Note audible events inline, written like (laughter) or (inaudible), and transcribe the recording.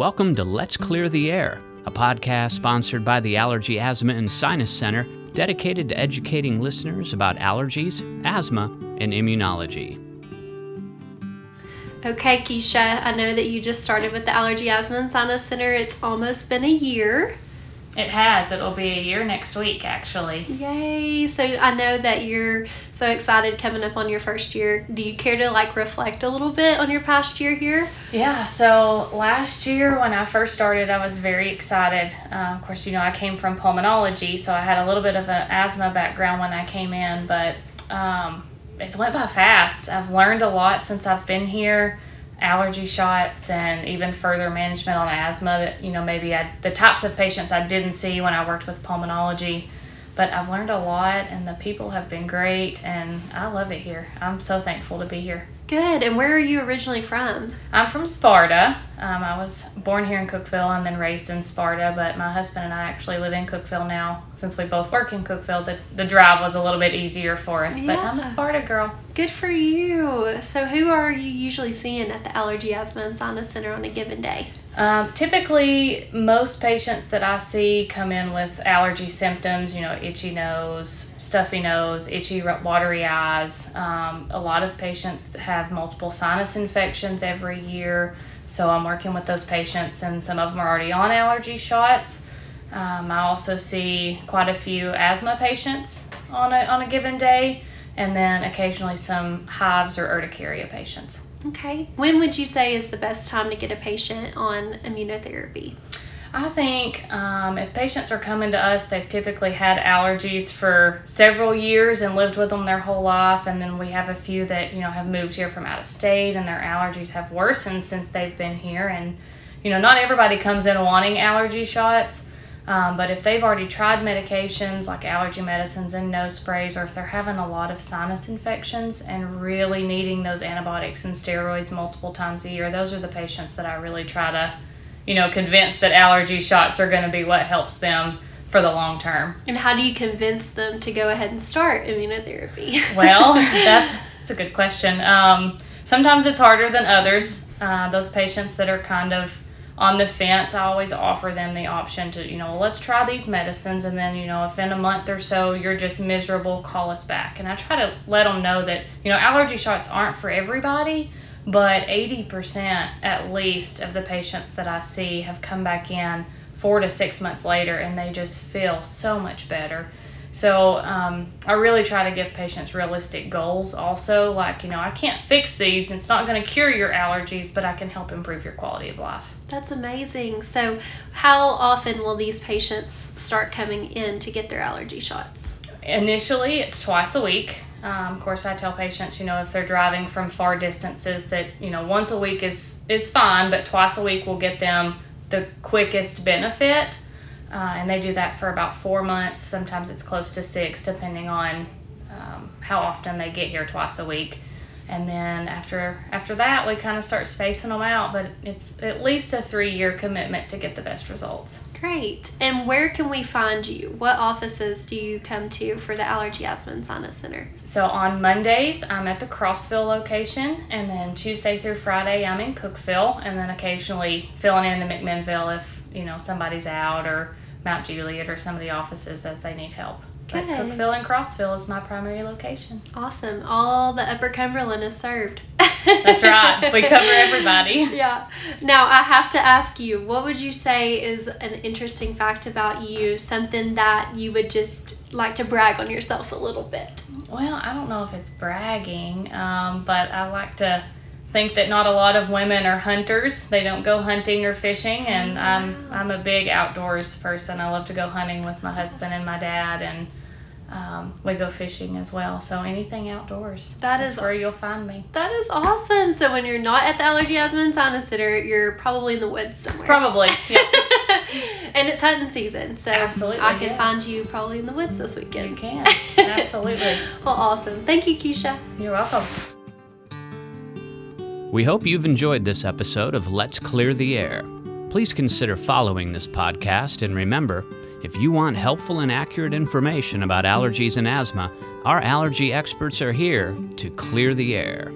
Welcome to Let's Clear the Air, a podcast sponsored by the Allergy, Asthma, and Sinus Center, dedicated to educating listeners about allergies, asthma, and immunology. Okay, Keshia, I know that you just started with the Allergy, Asthma, and Sinus Center. It's almost been a year. It has. It'll be a year next week, actually. Yay! So I know that you're so excited coming up on your first year. Do you care to like reflect a little bit on your past year here? Yeah, so last year when I first started, I was very excited. Uh, of course, you know, I came from pulmonology, so I had a little bit of an asthma background when I came in, but um, it's went by fast. I've learned a lot since I've been here allergy shots and even further management on asthma that you know maybe I, the types of patients I didn't see when I worked with pulmonology but I've learned a lot and the people have been great and I love it here. I'm so thankful to be here. Good. And where are you originally from? I'm from Sparta. Um, I was born here in Cookeville and then raised in Sparta, but my husband and I actually live in Cookeville now. Since we both work in Cookeville, the, the drive was a little bit easier for us. But I'm a Sparta girl. Good for you. So, who are you usually seeing at the Allergy, Asthma, and Sinus Center on a given day? Um, typically, most patients that I see come in with allergy symptoms, you know, itchy nose, stuffy nose, itchy, watery eyes. Um, a lot of patients have multiple sinus infections every year, so I'm working with those patients, and some of them are already on allergy shots. Um, I also see quite a few asthma patients on a, on a given day, and then occasionally some hives or urticaria patients. Okay. When would you say is the best time to get a patient on immunotherapy? I think um, if patients are coming to us, they've typically had allergies for several years and lived with them their whole life, and then we have a few that you know have moved here from out of state and their allergies have worsened since they've been here. And you know, not everybody comes in wanting allergy shots. Um, but if they've already tried medications like allergy medicines and nose sprays, or if they're having a lot of sinus infections and really needing those antibiotics and steroids multiple times a year, those are the patients that I really try to, you know, convinced that allergy shots are going to be what helps them for the long term. And how do you convince them to go ahead and start immunotherapy? (laughs) well, that's, that's a good question. Um, sometimes it's harder than others. Uh, those patients that are kind of on the fence, I always offer them the option to, you know, let's try these medicines. And then, you know, if in a month or so you're just miserable, call us back. And I try to let them know that, you know, allergy shots aren't for everybody, but 80% at least of the patients that I see have come back in four to six months later and they just feel so much better. So um, I really try to give patients realistic goals also. Like, you know, I can't fix these, it's not going to cure your allergies, but I can help improve your quality of life. That's amazing. So, how often will these patients start coming in to get their allergy shots? Initially, it's twice a week. Um, of course, I tell patients, you know, if they're driving from far distances, that you know, once a week is is fine, but twice a week will get them the quickest benefit. Uh, and they do that for about four months. Sometimes it's close to six, depending on um, how often they get here twice a week. And then after after that, we kind of start spacing them out. But it's at least a three year commitment to get the best results. Great. And where can we find you? What offices do you come to for the Allergy, Asthma, and Sinus Center? So on Mondays, I'm at the Crossville location, and then Tuesday through Friday, I'm in Cookeville, and then occasionally filling in to McMinnville if you know somebody's out or Mount Juliet or some of the offices as they need help. But Cookeville and Crossville is my primary location. Awesome. All the Upper Cumberland is served. That's right. (laughs) We cover everybody. Yeah. Now, I have to ask you, what would you say is an interesting fact about you? Something that you would just like to brag on yourself a little bit? Well, I don't know if it's bragging, um, but I like to think that not a lot of women are hunters. They don't go hunting or fishing, and I'm I'm a big outdoors person. I love to go hunting with my husband and my dad, and um, we go fishing as well. So anything outdoors. That is where you'll find me. That is awesome. So when you're not at the Allergy Asthma and Sinus Center, you're probably in the woods somewhere. Probably. Yeah. (laughs) and it's hunting season, so absolutely I can yes. find you probably in the woods this weekend. You can. (laughs) Absolutely. well, awesome. Thank you, Keshia. You're welcome. We hope you've enjoyed this episode of Let's Clear the Air. Please consider following this podcast and remember, if you want helpful and accurate information about allergies and asthma, our allergy experts are here to clear the air.